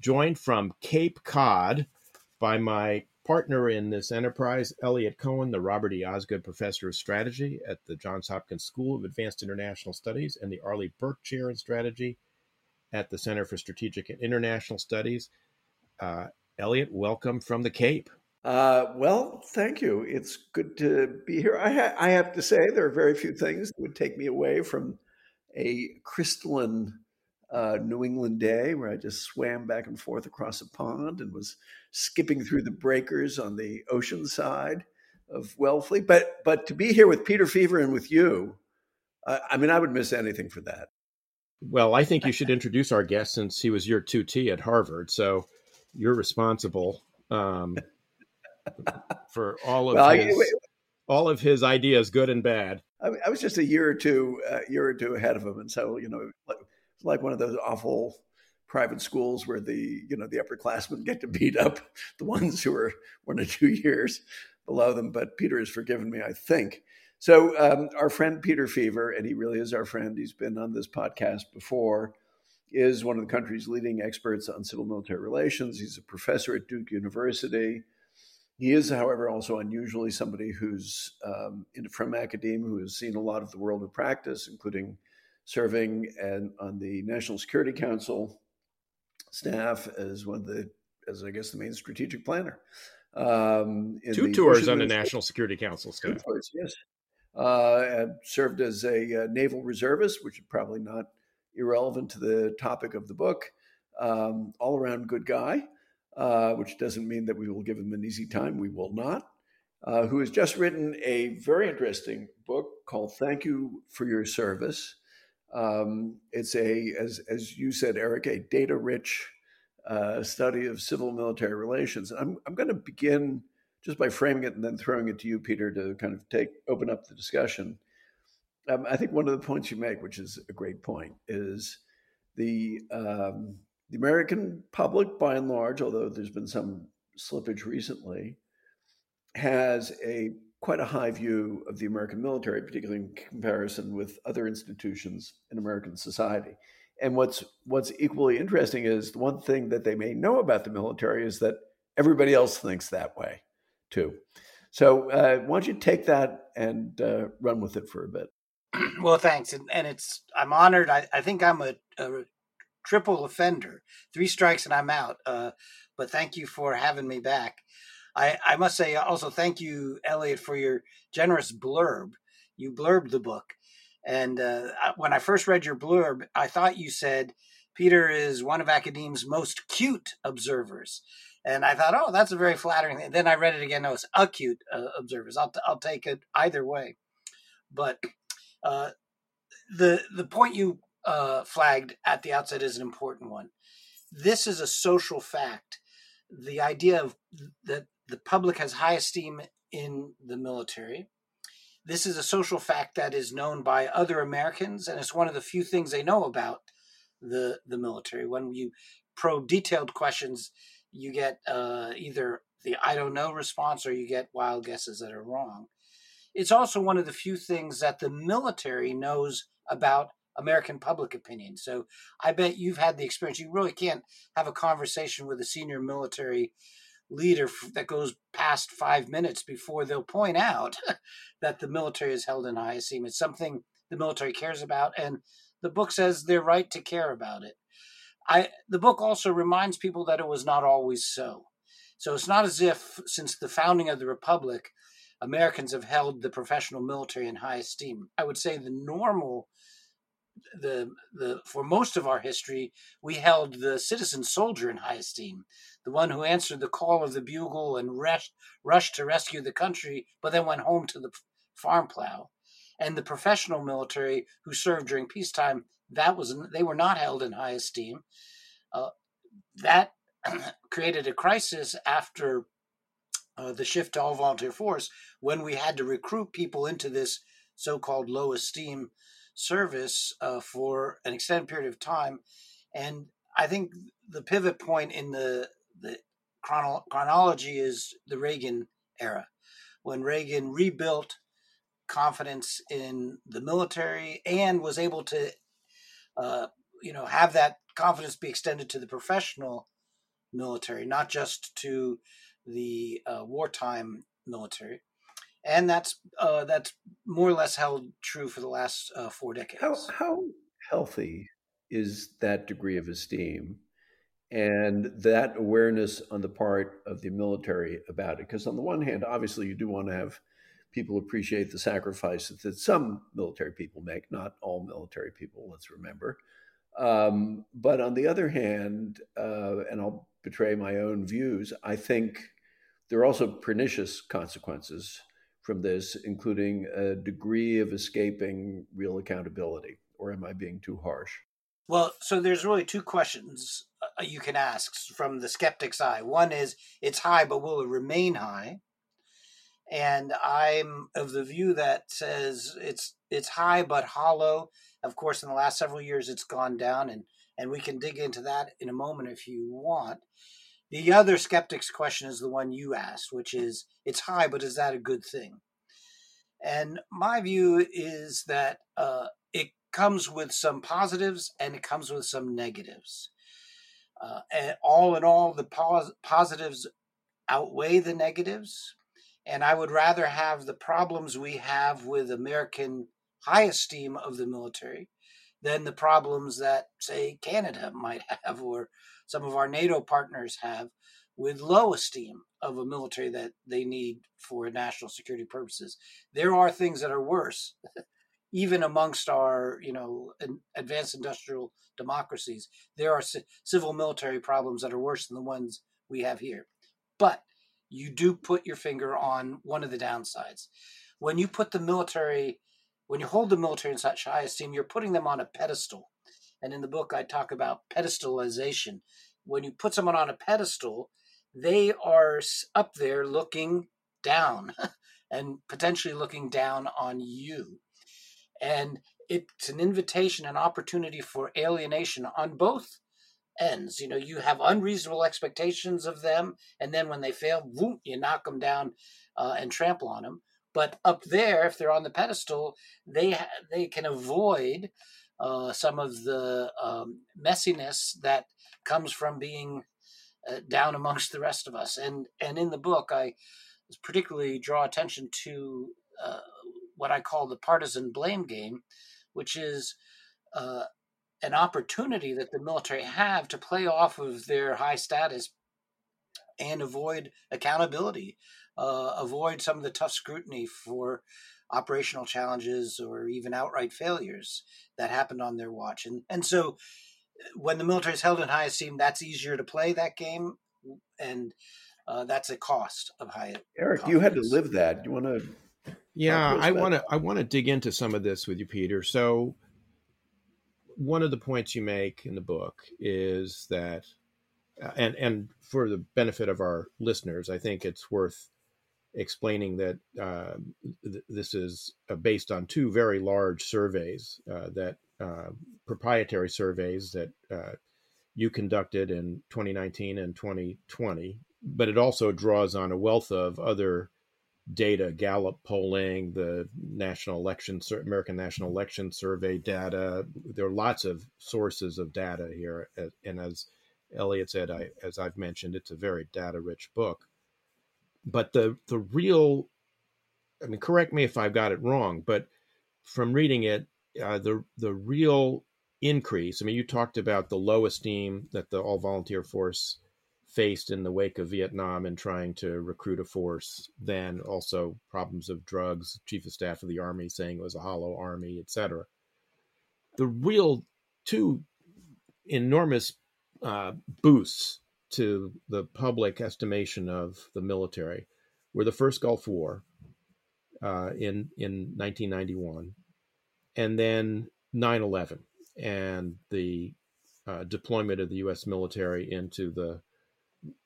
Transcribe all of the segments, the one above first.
joined from Cape Cod by my partner in this enterprise, Eliot Cohen, the Robert E. Osgood Professor of Strategy at the Johns Hopkins School of Advanced International Studies and the Arleigh Burke Chair in Strategy at the Center for Strategic and International Studies. Uh, Eliot, welcome from the Cape. Uh, well, thank you. It's good to be here. I, ha- I have to say, there are very few things that would take me away from a crystalline uh, New England day where I just swam back and forth across a pond and was skipping through the breakers on the ocean side of Wellfleet. But but to be here with Peter Feaver and with you, uh, I mean, I would miss anything for that. Well, I think you should introduce our guest since he was your 2T at Harvard. So you're responsible um, for all of well, his, I, all of his ideas, good and bad. I, I was just a year or two, uh, year or two ahead of him, and so you know, like one of those awful private schools where the you know the upperclassmen get to beat up the ones who are one or two years below them. But Peter has forgiven me, I think. So um, our friend Peter Feaver, and he really is our friend. He's been on this podcast before. Is one of the country's leading experts on civil military relations. He's a professor at Duke University. He is, however, also unusually somebody who's um, in, from academia who has seen a lot of the world of practice, including serving and on the National Security Council staff as one of the, as I guess the main strategic planner. Um, Two tours on the National Security Council staff. Two tours, yes. Uh, served as a uh, naval reservist, which is probably not irrelevant to the topic of the book. Um, all around good guy, uh, which doesn't mean that we will give him an easy time. We will not. Uh, who has just written a very interesting book called Thank You for Your Service um, it's a, as, as you said, Eric, a data rich uh, study of civil military relations. I'm, I'm going to begin just by framing it and then throwing it to you, Peter, to kind of take open up the discussion. Um, I think one of the points you make, which is a great point, is the um, the American public, by and large, although there's been some slippage recently, has a quite a high view of the American military, particularly in comparison with other institutions in American society. And what's what's equally interesting is the one thing that they may know about the military is that everybody else thinks that way too. So uh, why don't you take that and uh, run with it for a bit? Well, thanks, and, and it's I'm honored. I, I think I'm a, a, triple offender, three strikes and I'm out. Uh, but thank you for having me back. I, I must say also thank you, Eliot, for your generous blurb. You blurbed the book. And uh, when I first read your blurb, I thought you said Peter is one of academia's most cute observers. And I thought, oh, that's a very flattering thing. Then I read it again. No, it's acute uh, observers. I'll, t- I'll take it either way. But uh, the the point you uh, flagged at the outset is an important one. This is a social fact. The idea of that the public has high esteem in the military. This is a social fact that is known by other Americans, and it's one of the few things they know about the the military. When you probe detailed questions, you get uh, either the "I don't know" response or you get wild guesses that are wrong. It's also one of the few things that the military knows about American public opinion. So I bet you've had the experience. You really can't have a conversation with a senior military leader that goes past five minutes before they'll point out that the military is held in high esteem. It's something the military cares about, and the book says they're right to care about it. I the book also reminds people that it was not always so. So it's not as if since the founding of the republic, Americans have held the professional military in high esteem. I would say the normal the the for most of our history, we held the citizen soldier in high esteem, the one who answered the call of the bugle and rushed rushed to rescue the country, but then went home to the farm plow, and the professional military who served during peacetime. That was they were not held in high esteem. Uh, that created a crisis after uh, the shift to all volunteer force when we had to recruit people into this so-called low esteem service uh, for an extended period of time. And i think the pivot point in the the chrono- chronology is the reagan era when reagan rebuilt confidence in the military and was able to uh, you know have that confidence be extended to the professional military not just to the uh, wartime military, and that's uh, that's more or less held true for the last uh, four decades. How how healthy is that degree of esteem? And that awareness on the part of the military about it. Because, on the one hand, obviously, you do want to have people appreciate the sacrifices that some military people make, not all military people, let's remember. Um, but on the other hand, uh, and I'll betray my own views, I think there are also pernicious consequences from this, including a degree of escaping real accountability. Or am I being too harsh? Well, so there's really two questions uh, you can ask from the skeptic's eye. One is, it's high, but will it remain high? And I'm of the view that says it's it's high but hollow. Of course, in the last several years, it's gone down, and and we can dig into that in a moment if you want. The other skeptic's question is the one you asked, which is it's high, but is that a good thing? And my view is that uh, it comes with some positives and it comes with some negatives. Uh, and all in all, the pos- positives outweigh the negatives. And I would rather have the problems we have with American high esteem of the military than the problems that, say, Canada might have or some of our NATO partners have with low esteem of a military that they need for national security purposes. There are things that are worse, even amongst our, you know, advanced industrial democracies. There are civil military problems that are worse than the ones we have here. But you do put your finger on one of the downsides. When you put the military, when you hold the military in such high esteem, you're putting them on a pedestal and in the book, I talk about pedestalization. When you put someone on a pedestal, they are up there looking down and potentially looking down on you. And it's an invitation, an opportunity for alienation on both ends. You know, you have unreasonable expectations of them, and then when they fail, whoop, you knock them down uh, and trample on them. But up there, if they're on the pedestal, they ha- they can avoid uh, some of the um, messiness that comes from being uh, down amongst the rest of us. And and in the book, I particularly draw attention to uh, what I call the partisan blame game, which is uh, an opportunity that the military have to play off of their high status and avoid accountability, uh, avoid some of the tough scrutiny for operational challenges or even outright failures that happened on their watch. And and so when the military is held in high esteem, that's easier to play that game, and uh, that's a cost of high. Eric, confidence. you had to live that. You want to? Yeah, I want to. I want to dig into some of this with you, Peter. So, one of the points you make in the book is that, uh, and and for the benefit of our listeners, I think it's worth explaining that uh, th- this is uh, based on two very large surveys uh, that uh, proprietary surveys that uh, you conducted in 2019 and 2020, but it also draws on a wealth of other data, Gallup polling, the National Election, American National Election Survey data. There are lots of sources of data here, and as Eliot said, I, as I've mentioned, it's a very data-rich book but the the real i mean correct me if i've got it wrong but from reading it uh, the the real increase i mean you talked about the low esteem that the all volunteer force faced in the wake of vietnam and trying to recruit a force then also problems of drugs chief of staff of the army saying it was a hollow army etc the real two enormous uh, boosts to the public estimation of the military were the first Gulf War uh, in in 1991, and then 9/11 and the uh, deployment of the U.S. military into the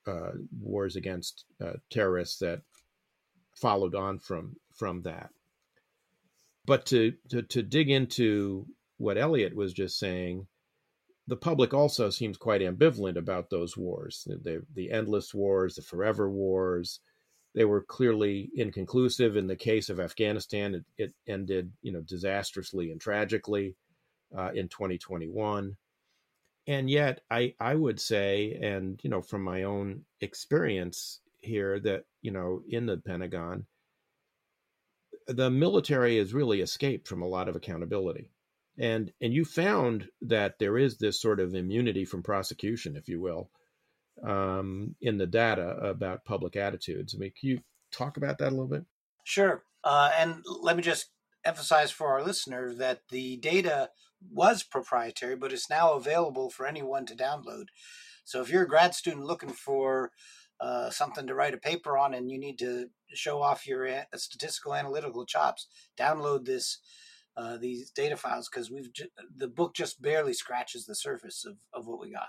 uh, wars against uh, terrorists that followed on from from that. But to, to to dig into what Elliot was just saying, the public also seems quite ambivalent about those wars. The, the endless wars, the forever wars, they were clearly inconclusive. In the case of Afghanistan, it, it ended, you know, disastrously and tragically uh, in 2021. And yet, I I would say, and you know, from my own experience here, that you know, in the Pentagon, the military has really escaped from a lot of accountability and and you found that there is this sort of immunity from prosecution, if you will, um, in the data about public attitudes. I mean, can you talk about that a little bit? Sure. Uh, and let me just emphasize for our listener that the data was proprietary, but it's now available for anyone to download. So if you're a grad student looking for uh, something to write a paper on and you need to show off your statistical analytical chops, download this uh, these data files because we've the book just barely scratches the surface of, of what we got.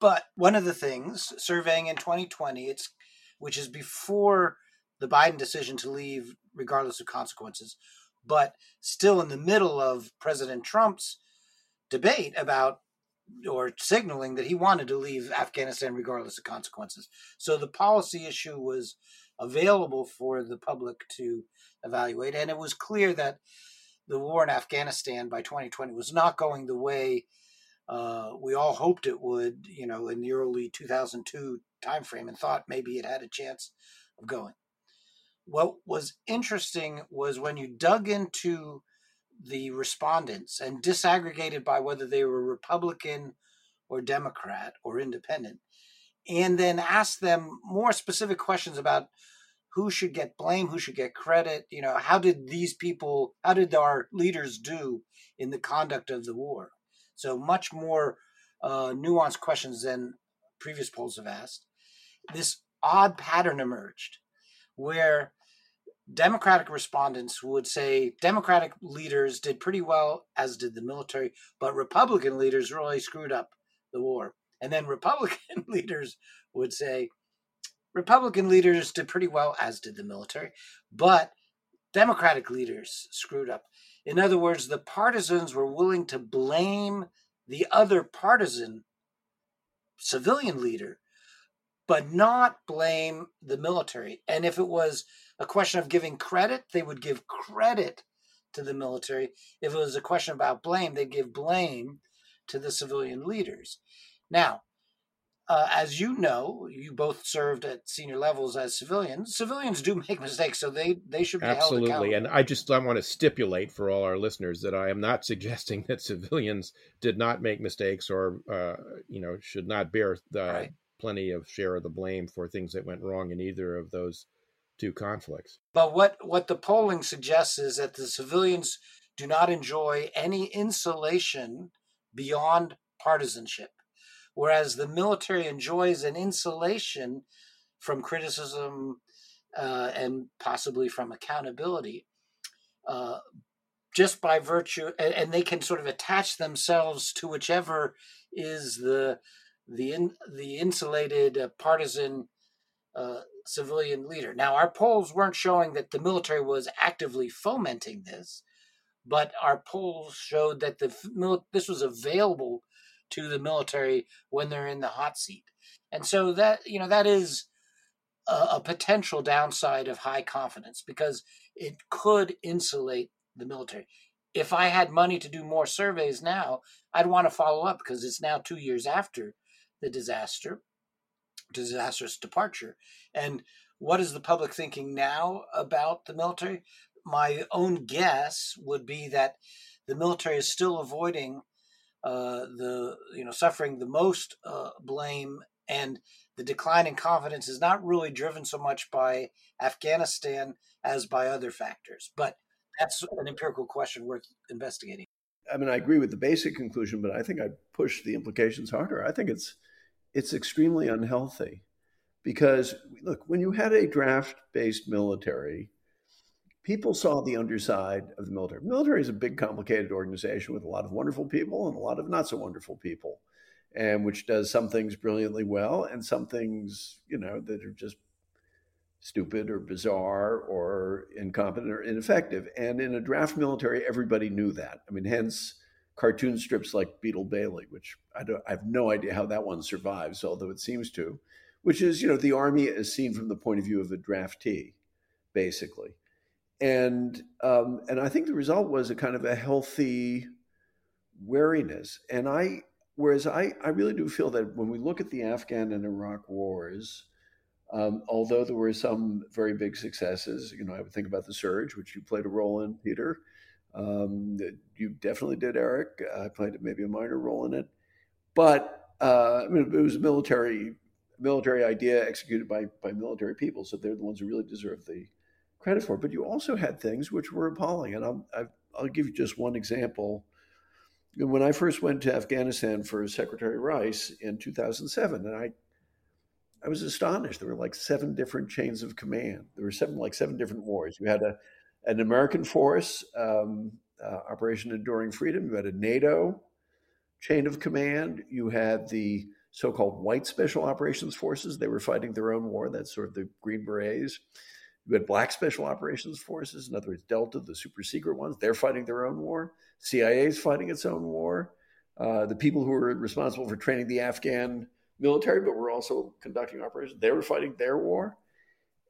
But one of the things surveying in 2020, it's which is before the Biden decision to leave, regardless of consequences, but still in the middle of President Trump's debate about or signaling that he wanted to leave Afghanistan regardless of consequences. So the policy issue was available for the public to evaluate, and it was clear that the war in Afghanistan by 2020 was not going the way uh, we all hoped it would, you know, in the early 2002 timeframe and thought maybe it had a chance of going. What was interesting was when you dug into the respondents and disaggregated by whether they were Republican or Democrat or independent, and then asked them more specific questions about who should get blame, who should get credit. You know, how did these people, how did our leaders do in the conduct of the war? So much more uh, nuanced questions than previous polls have asked. This odd pattern emerged where Democratic respondents would say Democratic leaders did pretty well, as did the military, but Republican leaders really screwed up the war. And then Republican leaders would say Republican leaders did pretty well, as did the military, but Democratic leaders screwed up. In other words, the partisans were willing to blame the other partisan civilian leader, but not blame the military. And if it was a question of giving credit, they would give credit to the military. If it was a question about blame, they'd give blame to the civilian leaders. Now, uh, as you know, you both served at senior levels as civilians. Civilians do make mistakes, so they they should be held accountable. absolutely. and I just I want to stipulate for all our listeners that I am not suggesting that civilians did not make mistakes or uh, you know should not bear the, right. plenty of share of the blame for things that went wrong in either of those two conflicts. But what what the polling suggests is that the civilians do not enjoy any insulation beyond partisanship whereas the military enjoys an insulation from criticism uh, and possibly from accountability uh, just by virtue and, and, they can sort of attach themselves to whichever is the the in, the insulated uh, partisan uh, civilian leader. Now our polls weren't showing that the military was actively fomenting this but our polls showed that the this was available to the military when they're in the hot seat. And so that, you know, that is a, a potential downside of high confidence because it could insulate the military. If I had money to do more surveys now, I'd want to follow up because it's now two years after the disaster, disastrous departure. And what is the public thinking now about the military? My own guess would be that the military is still avoiding uh, the you know suffering the most uh, blame and the decline in confidence is not really driven so much by Afghanistan as by other factors. But that's an empirical question worth investigating. I mean, I agree with the basic conclusion, but I think I'd push the implications harder. I think it's it's extremely unhealthy because look, when you had a draft-based military people saw the underside of the military. Military is a big, complicated organization with a lot of wonderful people and a lot of not so wonderful people. and which does some things brilliantly well and some things, you know, that are just stupid or bizarre or incompetent or ineffective. And in a draft military, everybody knew that. I mean, hence cartoon strips like Beetle Bailey, which I, don't, I have no idea how that one survives, although it seems to, which is, you know, the army is seen from the point of view of a draftee, basically. And um, and I think the result was a kind of a healthy wariness. And I, whereas I, I really do feel that when we look at the Afghan and Iraq wars, um, although there were some very big successes, you know, I would think about the surge, which you played a role in, Peter. Um, you definitely did, Eric. I played maybe a minor role in it, but uh, I mean, it was a military military idea executed by by military people, so they're the ones who really deserve the credit for. But you also had things which were appalling, and I'll, I'll give you just one example. When I first went to Afghanistan for Secretary Rice in 2007, and I I was astonished. There were like seven different chains of command. There were seven, like seven different wars. You had a, an American force, um, uh, Operation Enduring Freedom. You had a NATO chain of command. You had the so-called White Special Operations Forces. They were fighting their own war. That's sort of the Green Berets. You had Black Special Operations Forces. In other words, Delta, the super secret ones. They're fighting their own war. CIA is fighting its own war. Uh, the people who were responsible for training the Afghan military, but were also conducting operations. They were fighting their war.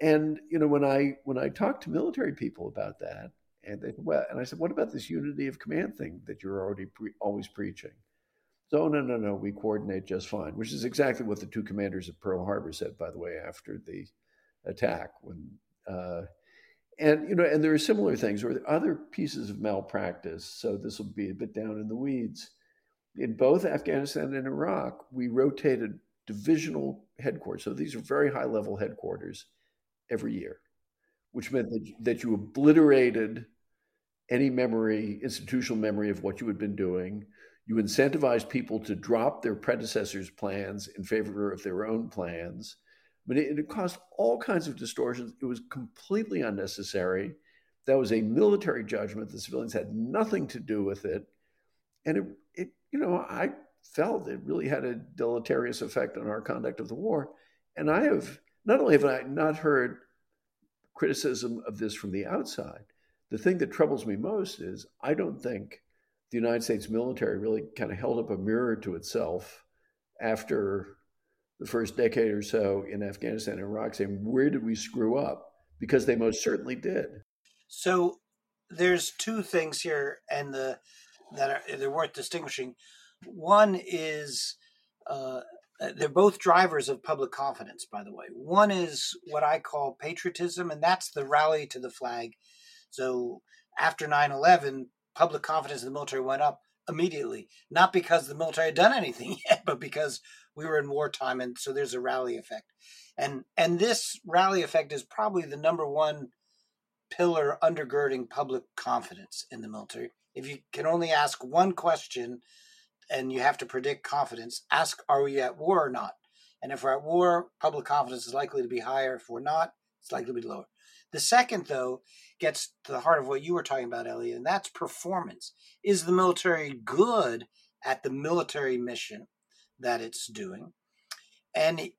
And you know, when I when I talked to military people about that, and they well, and I said, what about this unity of command thing that you're already pre- always preaching? So no, no, no, we coordinate just fine, which is exactly what the two commanders at Pearl Harbor said, by the way, after the attack. When uh, and you know, and there are similar things or other pieces of malpractice. So this will be a bit down in the weeds in both Afghanistan and Iraq, we rotated divisional headquarters. So these are very high level headquarters every year, which meant that, that you obliterated any memory, institutional memory of what you had been doing. You incentivized people to drop their predecessors' plans in favor of their own plans. But it, it caused all kinds of distortions. It was completely unnecessary. That was a military judgment. The civilians had nothing to do with it. And it, it you know, I felt it really had a deleterious effect on our conduct of the war. And I have not only have I not heard criticism of this from the outside, the thing that troubles me most is I don't think the United States military really kind of held up a mirror to itself after the first decade or so in Afghanistan and Iraq, saying, where did we screw up? Because they most certainly did. So there's two things here, and the that are they're worth distinguishing. One is uh, they're both drivers of public confidence, by the way. One is what I call patriotism, and that's the rally to the flag. So after 9 11, public confidence in the military went up immediately, not because the military had done anything yet, but because we were in wartime, and so there's a rally effect. And and this rally effect is probably the number one pillar undergirding public confidence in the military if you can only ask one question and you have to predict confidence, ask, are we at war or not? And if we're at war, public confidence is likely to be higher. If we're not, it's likely to be lower. The second, though, gets to the heart of what you were talking about, Eliot, and that's performance. Is the military good at the military mission that it's doing? And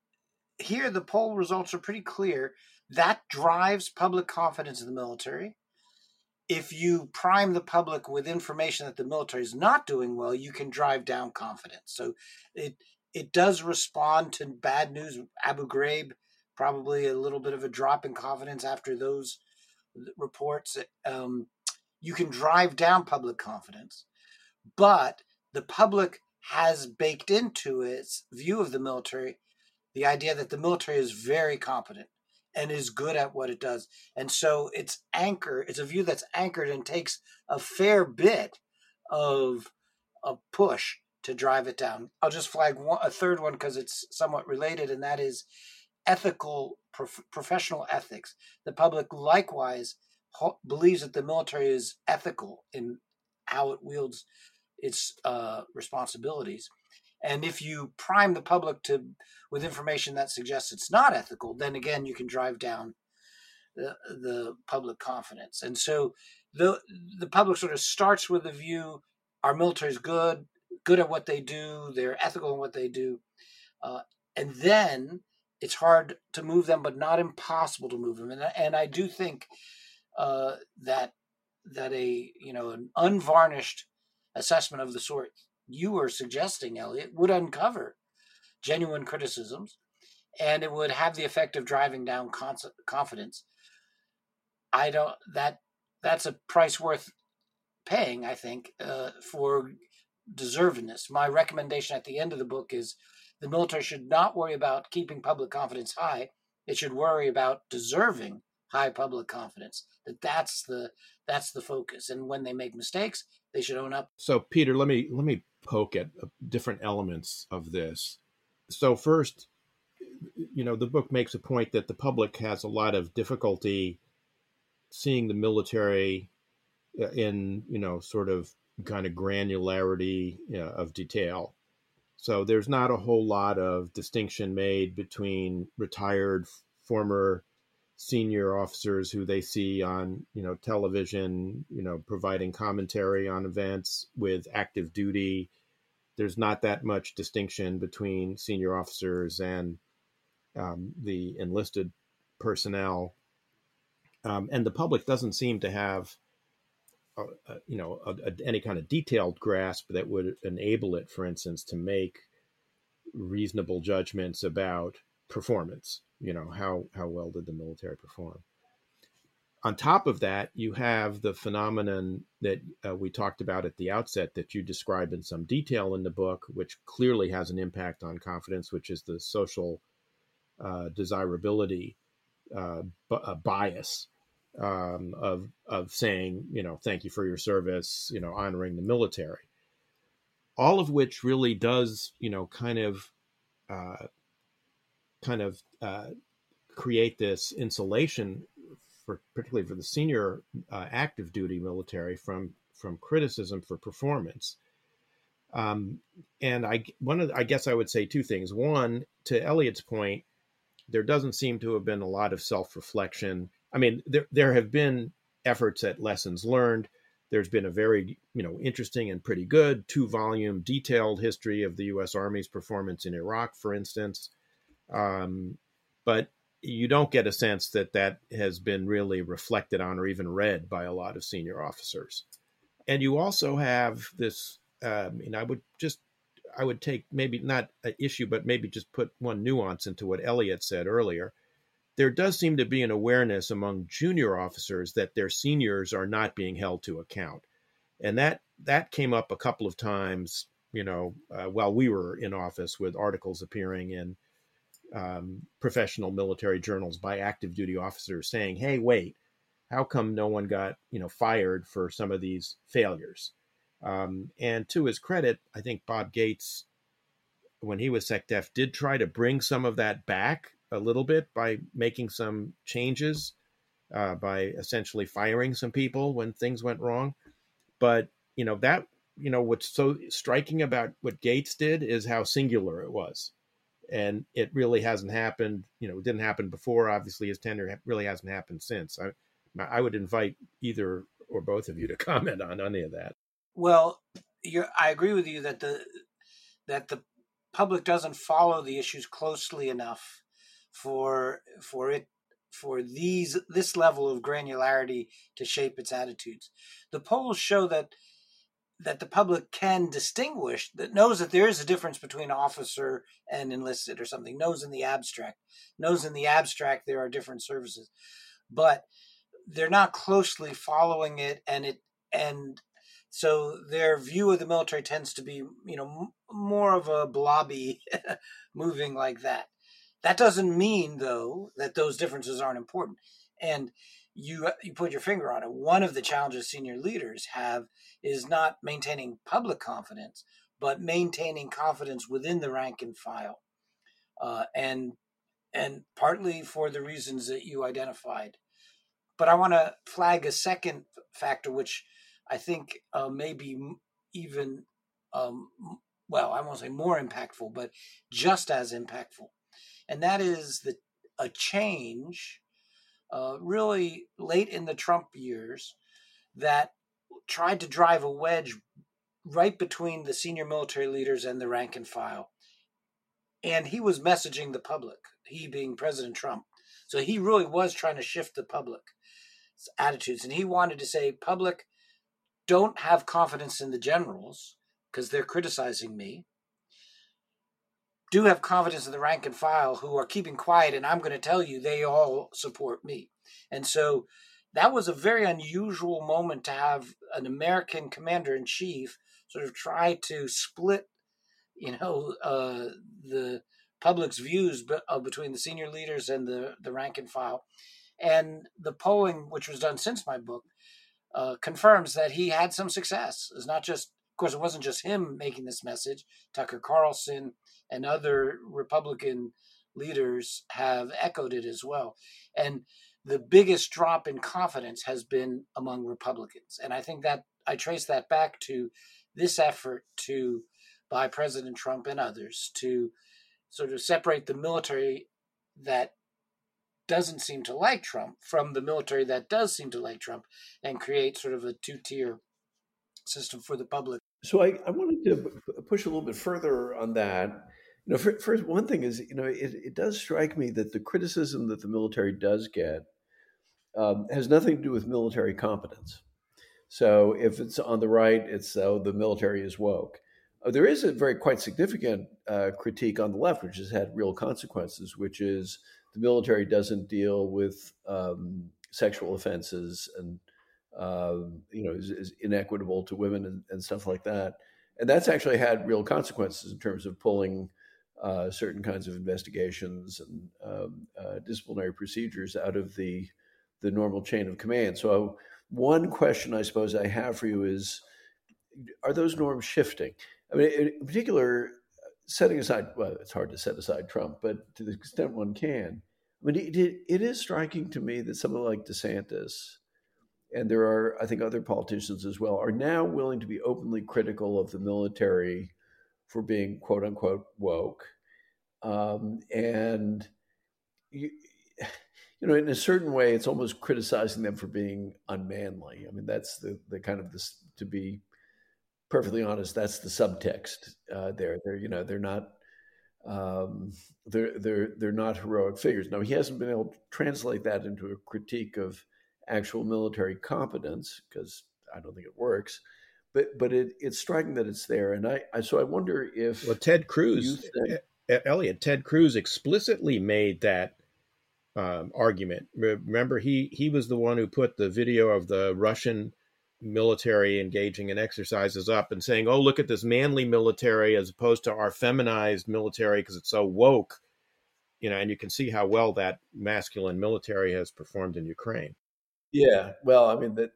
here, the poll results are pretty clear. That drives public confidence in the military if you prime the public with information that the military is not doing well, you can drive down confidence. So it it does respond to bad news. Abu Ghraib, probably a little bit of a drop in confidence after those reports. Um, you can drive down public confidence, but the public has baked into its view of the military the idea that the military is very competent and is good at what it does. And so it's anchor, it's a view that's anchored and takes a fair bit of a push to drive it down. I'll just flag one, a third one because it's somewhat related, and that is ethical, prof- professional ethics. The public likewise ho- believes that the military is ethical in how it wields its uh, responsibilities. And if you prime the public to with information that suggests it's not ethical, then again you can drive down the, the public confidence. And so the the public sort of starts with the view our military is good, good at what they do, they're ethical in what they do, uh, and then it's hard to move them, but not impossible to move them. And and I do think uh, that that a you know an unvarnished assessment of the sort you were suggesting, Eliot, would uncover genuine criticisms, and it would have the effect of driving down confidence. I don't that that's a price worth paying. I think uh, for deservedness. My recommendation at the end of the book is the military should not worry about keeping public confidence high. It should worry about deserving high public confidence. That that's the that's the focus. And when they make mistakes, they should own up. So, Peter, let me let me poke at uh, different elements of this. So, first, you know, the book makes a point that the public has a lot of difficulty seeing the military uh, in, you know, sort of kind of granularity uh, of detail. So there's not a whole lot of distinction made between retired former senior officers who they see on you know television you know providing commentary on events with active duty. There's not that much distinction between senior officers and um, the enlisted personnel. Um, and the public doesn't seem to have a, a, you know a, any kind of detailed grasp that would enable it for instance to make reasonable judgments about performance you know how how well did the military perform? On top of that you have the phenomenon that uh, we talked about at the outset that you describe in some detail in the book which clearly has an impact on confidence which is the social uh, desirability uh, b- bias um, of of saying you know thank you for your service you know honoring the military. All of which really does you know kind of uh, kind of uh, create this insulation for particularly for the senior uh, active duty military from from criticism for performance. Um, and I one of the, I guess I would say two things. One, to Eliot's point, there doesn't seem to have been a lot of self reflection. I mean, there there have been efforts at lessons learned. There's been a very you know interesting and pretty good two volume detailed history of the U.S. Army's performance in Iraq, for instance. Um, but you don't get a sense that that has been really reflected on or even read by a lot of senior officers. And you also have this, um, and I would just, I would take maybe not an issue, but maybe just put one nuance into what Eliot said earlier. There does seem to be an awareness among junior officers that their seniors are not being held to account. And that that came up a couple of times, you know, uh, while we were in office with articles appearing in um, professional military journals by active duty officers saying, "Hey, wait, how come no one got you know fired for some of these failures?" Um, and to his credit, I think Bob Gates, when he was SecDef, did try to bring some of that back a little bit by making some changes, uh, by essentially firing some people when things went wrong. But you know that you know what's so striking about what Gates did is how singular it was and it really hasn't happened. You know, it didn't happen before. Obviously, his tenure really hasn't happened since. I, I would invite either or both of you to comment on any of that. Well, I agree with you that the that the public doesn't follow the issues closely enough for for it for these this level of granularity to shape its attitudes. The polls show that that the public can distinguish that knows that there is a difference between officer and enlisted or something knows in the abstract knows in the abstract there are different services. But they're not closely following it and it and so their view of the military tends to be you know more of a blobby moving like that. That doesn't mean though that those differences aren't important. And you you put your finger on it. One of the challenges senior leaders have is not maintaining public confidence, but maintaining confidence within the rank and file, uh, and and partly for the reasons that you identified. But I want to flag a second factor, which I think uh, may be even um, well, I won't say more impactful, but just as impactful, and that is the a change uh, really late in the Trump years that tried to drive a wedge right between the senior military leaders and the rank and file. And he was messaging the public, he being President Trump. So he really was trying to shift the public attitudes. And he wanted to say, public, don't have confidence in the generals because they're criticizing me. Do have confidence in the rank and file who are keeping quiet, and I'm going to tell you they all support me. And so that was a very unusual moment to have an American commander in chief sort of try to split, you know, uh, the public's views be, uh, between the senior leaders and the, the rank and file. And the polling, which was done since my book, uh, confirms that he had some success. It's not just, of course, it wasn't just him making this message. Tucker Carlson and other Republican leaders have echoed it as well. And the biggest drop in confidence has been among Republicans. And I think that I trace that back to this effort to, by President Trump and others, to sort of separate the military that doesn't seem to like Trump from the military that does seem to like Trump and create sort of a two tier system for the public. So I, I wanted to push a little bit further on that. You know, first, one thing is, you know, it, it does strike me that the criticism that the military does get um, has nothing to do with military competence. So if it's on the right, it's oh, the military is woke. Uh, there is a very quite significant uh, critique on the left, which has had real consequences, which is the military doesn't deal with um, sexual offenses and uh, you know is, is, inequitable to women and, and, stuff like that. And that's actually had real consequences in terms of pulling uh, certain kinds of investigations and um, uh, disciplinary procedures out of the the normal chain of command. So, one question I suppose I have for you is Are those norms shifting? I mean, in particular, setting aside, well, it's hard to set aside Trump, but to the extent one can, I mean, it, it is striking to me that someone like DeSantis, and there are, I think, other politicians as well, are now willing to be openly critical of the military for being quote unquote woke. Um, and you, you know, in a certain way, it's almost criticizing them for being unmanly. I mean, that's the the kind of this to be perfectly honest, that's the subtext uh, there. They're you know they're not um, they're they're they're not heroic figures. Now he hasn't been able to translate that into a critique of actual military competence because I don't think it works. But but it, it's striking that it's there, and I, I so I wonder if well Ted Cruz, Eliot Ted Cruz explicitly made that um, argument. Remember, he he was the one who put the video of the Russian military engaging in exercises up and saying, "Oh, look at this manly military as opposed to our feminized military because it's so woke." You know, and you can see how well that masculine military has performed in Ukraine. Yeah, well, I mean that,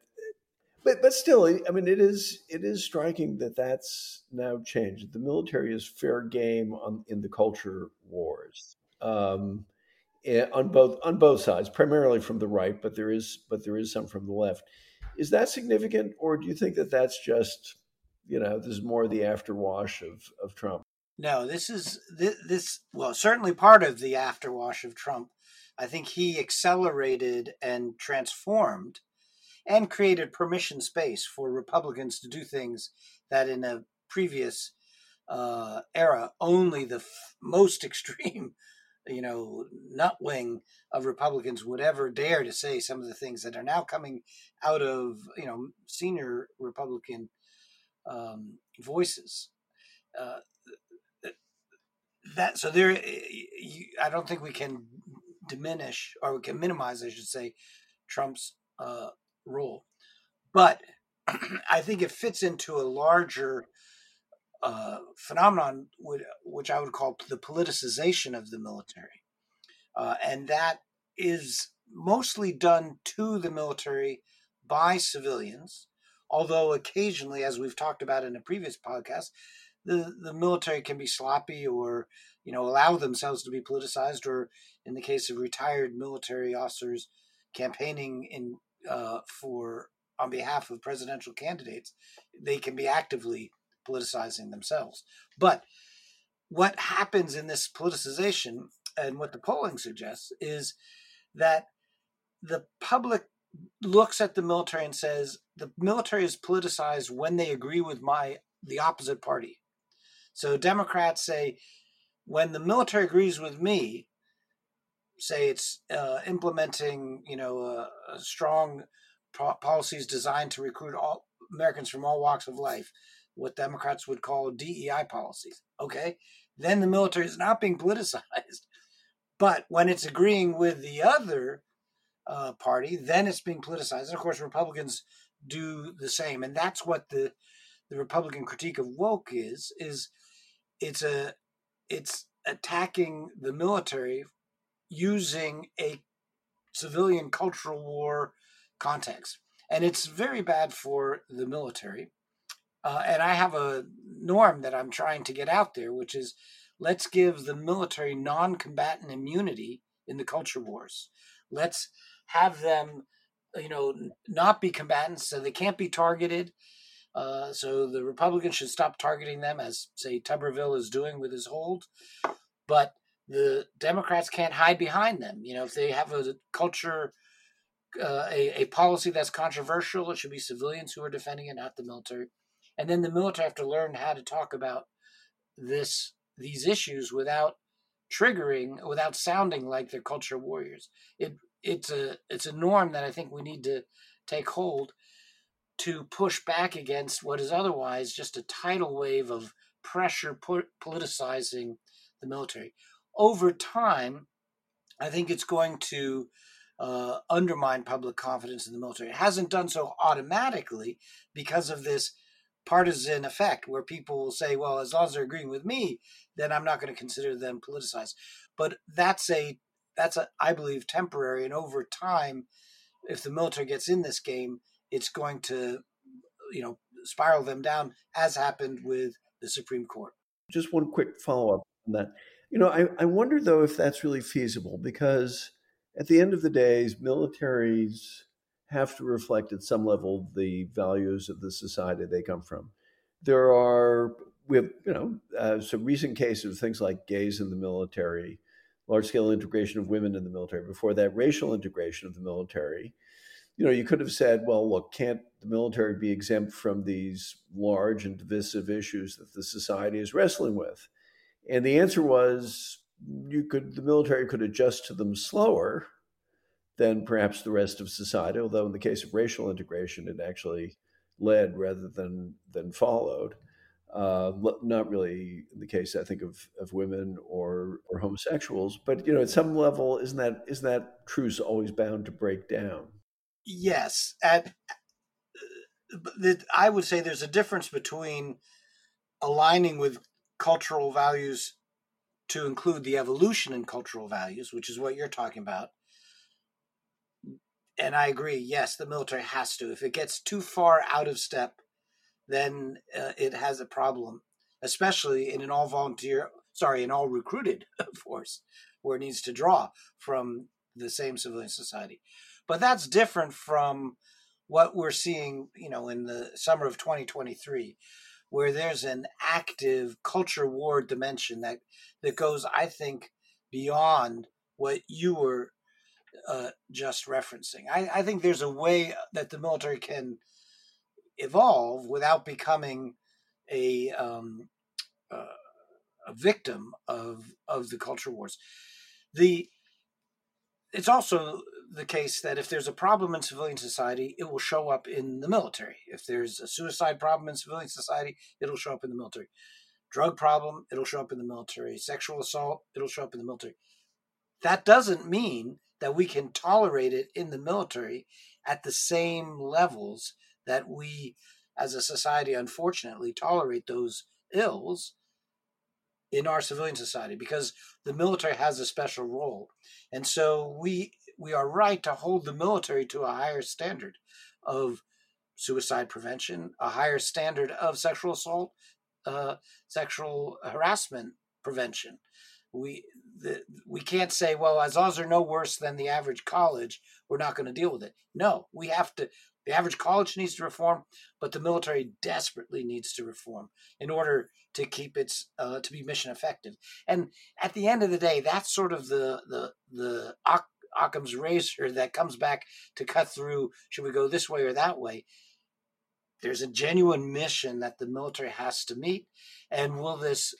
but but still, I mean it is it is striking that that's now changed. The military is fair game on in the culture wars. Um, Eh, on both on both sides, primarily from the right, but there is but there is some from the left. Is that significant, or do you think that that's just you know this is more the afterwash of of Trump? No, this is this, this well certainly part of the afterwash of Trump. I think he accelerated and transformed and created permission space for Republicans to do things that in a previous uh, era only the f- most extreme you know, nut wing of Republicans would ever dare to say some of the things that are now coming out of, you know, senior Republican um, voices. Uh, that so there, I don't think we can diminish or we can minimize, I should say, Trump's uh, role, but I think it fits into a larger uh, phenomenon which I would call the politicization of the military. Uh, and that is mostly done to the military by civilians, although occasionally, as we've talked about in a previous podcast, the, the military can be sloppy or you know allow themselves to be politicized, or in the case of retired military officers campaigning in uh, for on behalf of presidential candidates, they can be actively politicizing themselves. But what happens in this politicization and what the polling suggests is that the public looks at the military and says the military is politicized when they agree with my the opposite party. So Democrats say when the military agrees with me, say it's uh, implementing, you know, strong po- policies designed to recruit all Americans from all walks of life, what Democrats would call DEI policies. Okay, then the military is not being politicized. But when it's agreeing with the other uh, party, then it's being politicized. And of course, Republicans do the same, and that's what the the Republican critique of woke is. Is it's a it's attacking the military using a civilian cultural war context, and it's very bad for the military. Uh, and I have a norm that I'm trying to get out there, which is let's give the military non combatant immunity in the culture wars. Let's have them, you know, not be combatants so they can't be targeted. Uh, so the Republicans should stop targeting them, as, say, Tuberville is doing with his hold. But the Democrats can't hide behind them. You know, if they have a culture, uh, a, a policy that's controversial, it should be civilians who are defending it, not the military. And then the military have to learn how to talk about this these issues without triggering, without sounding like they're culture warriors. It it's a it's a norm that I think we need to take hold to push back against what is otherwise just a tidal wave of pressure politicizing the military. Over time, I think it's going to uh, undermine public confidence in the military. It hasn't done so automatically because of this partisan effect where people will say, well, as long as they're agreeing with me, then I'm not going to consider them politicized. But that's a that's a I believe temporary and over time, if the military gets in this game, it's going to you know spiral them down as happened with the Supreme Court. Just one quick follow up on that. You know, I, I wonder though if that's really feasible because at the end of the day, militaries have to reflect at some level the values of the society they come from. There are we have you know uh, some recent cases of things like gays in the military, large scale integration of women in the military. Before that, racial integration of the military. You know, you could have said, well, look, can't the military be exempt from these large and divisive issues that the society is wrestling with? And the answer was, you could the military could adjust to them slower than perhaps the rest of society. Although in the case of racial integration, it actually led rather than than followed. Uh, not really in the case, I think, of, of women or or homosexuals, but you know, at some level, isn't that isn't that truce always bound to break down? Yes, at uh, I would say there's a difference between aligning with cultural values to include the evolution in cultural values, which is what you're talking about, and I agree. Yes, the military has to. If it gets too far out of step, then uh, it has a problem, especially in an all volunteer, sorry, an all recruited force, where it needs to draw from the same civilian society. But that's different from what we're seeing, you know, in the summer of 2023, where there's an active culture war dimension that that goes, I think, beyond what you were uh, just referencing. I, I think there's a way that the military can evolve without becoming a um, uh, a victim of of the culture wars. The it's also the case that if there's a problem in civilian society, it will show up in the military. If there's a suicide problem in civilian society, it'll show up in the military. Drug problem, it'll show up in the military. Sexual assault, it'll show up in the military. That doesn't mean that we can tolerate it in the military at the same levels that we as a society unfortunately tolerate those ills in our civilian society because the military has a special role and so we we are right to hold the military to a higher standard of suicide prevention a higher standard of sexual assault uh, sexual harassment prevention we the, we can't say, well, as long they're no worse than the average college, we're not going to deal with it. No, we have to. The average college needs to reform, but the military desperately needs to reform in order to keep its uh, to be mission effective. And at the end of the day, that's sort of the the the Occam's razor that comes back to cut through. Should we go this way or that way? there's a genuine mission that the military has to meet, and will this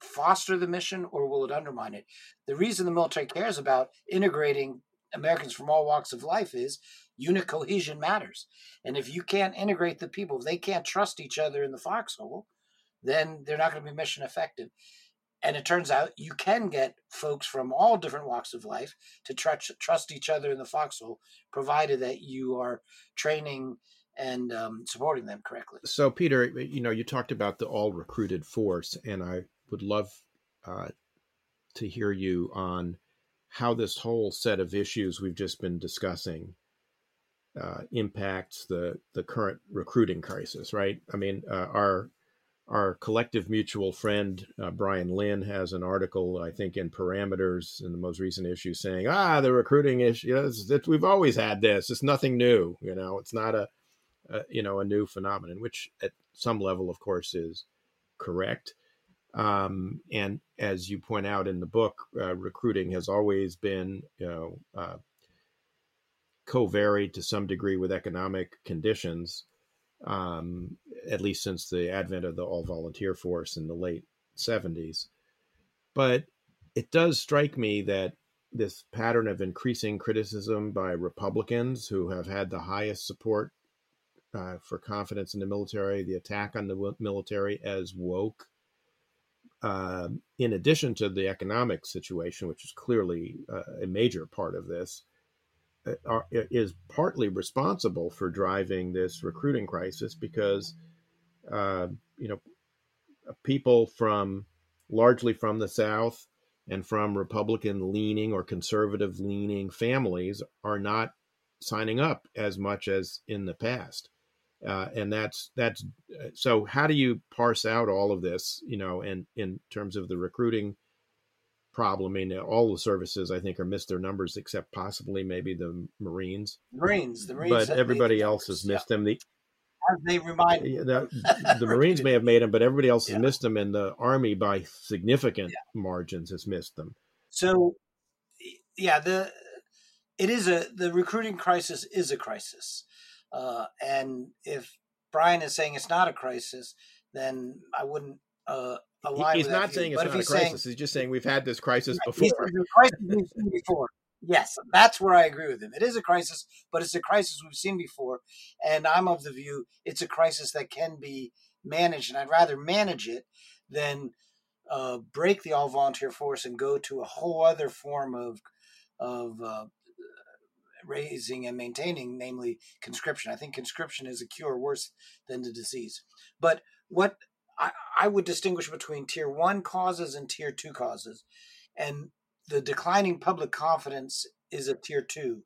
foster the mission or will it undermine it? The reason the military cares about integrating Americans from all walks of life is unit cohesion matters. And if you can't integrate the people, if they can't trust each other in the foxhole, then they're not going to be mission effective. And it turns out you can get folks from all different walks of life to trust, trust each other in the foxhole, provided that you are training and um, supporting them correctly. So, Peter, you know, you talked about the all recruited force, and I would love uh, to hear you on how this whole set of issues we've just been discussing uh, impacts the the current recruiting crisis. Right? I mean, uh, our our collective mutual friend uh, Brian Linn has an article, I think, in Parameters in the most recent issue, saying, "Ah, the recruiting issue. It's, it's, we've always had this. It's nothing new. You know, it's not a, a, you know a new phenomenon." Which, at some level, of course, is correct. Um, and as you point out in the book, uh, recruiting has always been, you know, uh, co-varied to some degree with economic conditions, um, at least since the advent of the all-volunteer force in the late 70s. But it does strike me that this pattern of increasing criticism by Republicans who have had the highest support uh, for confidence in the military, the attack on the military as woke, uh, in addition to the economic situation, which is clearly uh, a major part of this, are, is partly responsible for driving this recruiting crisis because, uh, you know, people from largely from the South and from Republican leaning or conservative leaning families are not signing up as much as in the past. Uh, and that's that's uh, so how do you parse out all of this you know and in terms of the recruiting problem i mean all the services i think are missed their numbers except possibly maybe the marines marines the marines but everybody else has missed yeah. them the as they remind the, the marines may have made them but everybody else yeah. has missed them and the army by significant yeah. margins has missed them so yeah the it is a the recruiting crisis is a crisis uh, and if Brian is saying it's not a crisis, then I wouldn't uh, He's not saying it's not a crisis. Saying, he's just saying we've had this crisis right, before. crisis we've seen before. Yes, that's where I agree with him. It is a crisis, but it's a crisis we've seen before, and I'm of the view it's a crisis that can be managed, and I'd rather manage it than uh, break the all volunteer force and go to a whole other form of of uh, raising and maintaining, namely conscription. I think conscription is a cure worse than the disease. But what I, I would distinguish between tier one causes and tier two causes. And the declining public confidence is a tier two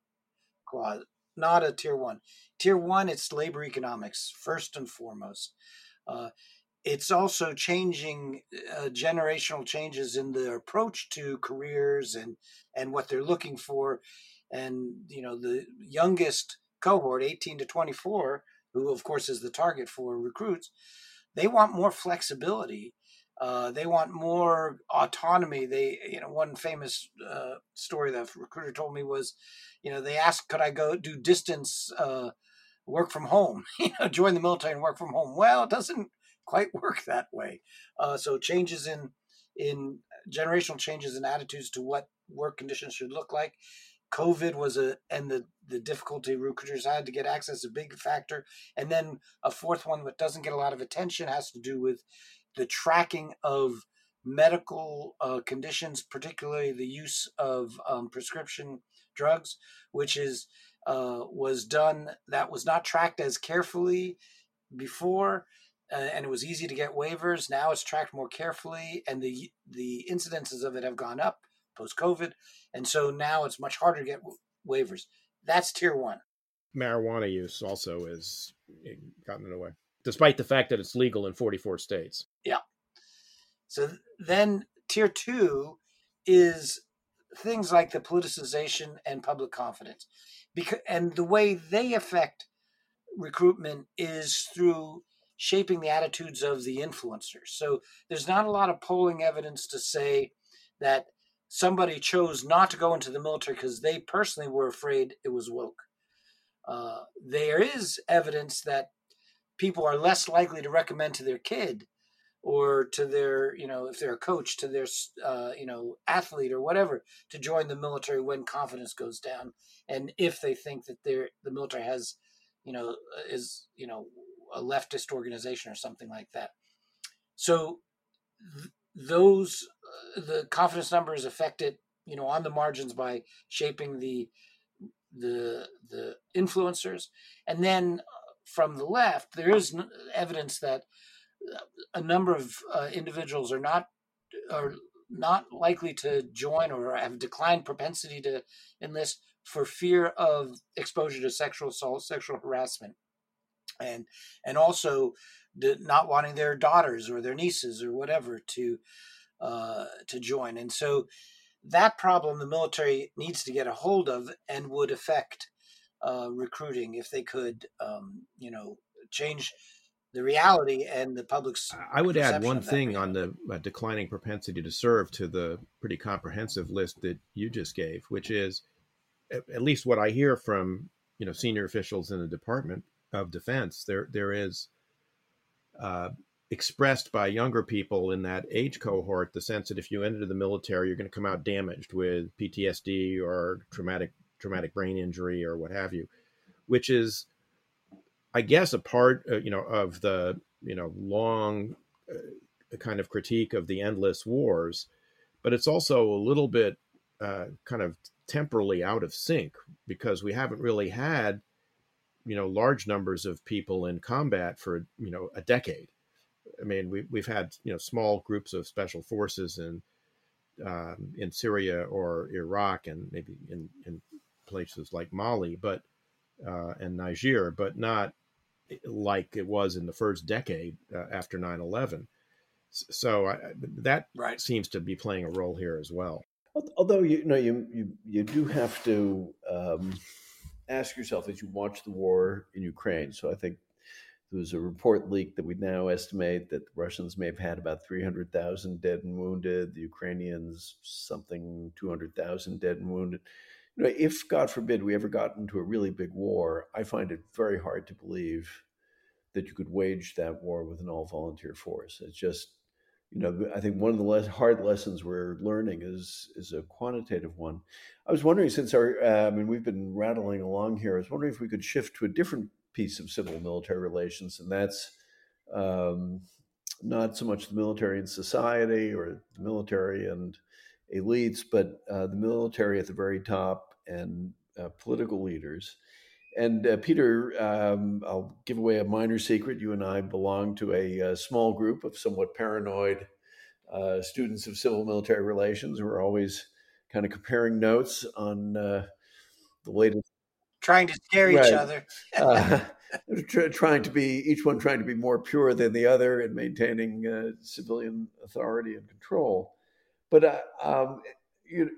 cause, not a tier one. Tier one, it's labor economics, first and foremost. Uh, it's also changing uh, generational changes in the approach to careers and and what they're looking for and you know the youngest cohort 18 to 24 who of course is the target for recruits they want more flexibility uh, they want more autonomy. They you know one famous uh, story that recruiter told me was you know they asked could i go do distance uh, work from home? You know join the military and work from home. Well it doesn't quite work that way. Uh, so changes in in generational changes in attitudes to what work conditions should look like COVID was a and the the difficulty recruiters had to get access a big factor, and then a fourth one that doesn't get a lot of attention has to do with the tracking of medical uh, conditions, particularly the use of um, prescription drugs, which is uh, was done that was not tracked as carefully before. Uh, and it was easy to get waivers. Now it's tracked more carefully, and the the incidences of it have gone up post COVID. And so now it's much harder to get waivers. That's tier one. Marijuana use also has eh, gotten in the way, despite the fact that it's legal in 44 states. Yeah. So then tier two is things like the politicization and public confidence. Because, and the way they affect recruitment is through shaping the attitudes of the influencers. So there's not a lot of polling evidence to say that somebody chose not to go into the military because they personally were afraid it was woke. Uh, there is evidence that people are less likely to recommend to their kid or to their you know if they're a coach to their uh, you know athlete or whatever to join the military when confidence goes down and if they think that the military has you know is you know a leftist organization or something like that so those uh, the confidence number is affected you know on the margins by shaping the the the influencers. And then uh, from the left there is evidence that a number of uh, individuals are not are not likely to join or have declined propensity to enlist for fear of exposure to sexual assault, sexual harassment, and and also not wanting their daughters or their nieces or whatever to uh, to join. And so that problem the military needs to get a hold of and would affect uh, recruiting if they could, um, you know, change the reality and the public's. I would add one thing on the uh, declining propensity to serve to the pretty comprehensive list that you just gave, which is at, at least what I hear from you know senior officials in the Department of Defense. There there is uh, expressed by younger people in that age cohort the sense that if you enter the military, you're going to come out damaged with PTSD or traumatic traumatic brain injury or what have you, which is I guess a part, uh, you know, of the you know long uh, kind of critique of the endless wars, but it's also a little bit uh, kind of temporally out of sync because we haven't really had you know large numbers of people in combat for you know a decade. I mean, we, we've had you know small groups of special forces in um, in Syria or Iraq and maybe in, in places like Mali, but uh, and Niger, but not like it was in the first decade uh, after 9-11 so I, that right. seems to be playing a role here as well although you know you you, you do have to um, ask yourself as you watch the war in ukraine so i think there was a report leaked that we now estimate that the russians may have had about 300000 dead and wounded the ukrainians something 200000 dead and wounded you know, if God forbid we ever got into a really big war, I find it very hard to believe that you could wage that war with an all volunteer force. It's just, you know, I think one of the hard lessons we're learning is is a quantitative one. I was wondering, since our, uh, I mean, we've been rattling along here. I was wondering if we could shift to a different piece of civil military relations, and that's um, not so much the military and society or the military and elites, but uh, the military at the very top and uh, political leaders. And uh, Peter, um, I'll give away a minor secret. You and I belong to a, a uh, small group of somewhat paranoid uh, students of civil military relations. We're always kind of comparing notes on uh, the latest. Trying to scare right. each other. trying to be each one trying to be more pure than the other and maintaining civilian authority and control. But uh, um, you,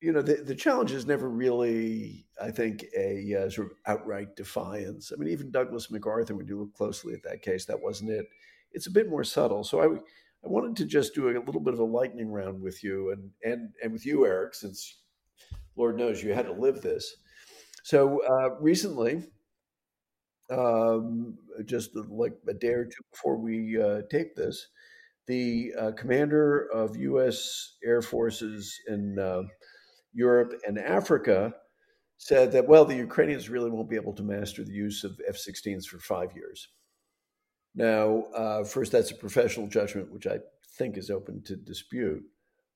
you know, the, the challenge is never really, I think, a uh, sort of outright defiance. I mean, even Douglas MacArthur, when you look closely at that case, that wasn't it. It's a bit more subtle. So I, I wanted to just do a, little bit of a lightning round with you and, and, and with you, Eric, since Lord knows you had to live this. So uh, recently, um, just like a day or two before we uh, tape this, the uh, commander of U.S. Air Forces in uh, Europe and Africa said that, well, the Ukrainians really won't be able to master the use of F 16s for five years. Now, uh, first, that's a professional judgment, which I think is open to dispute.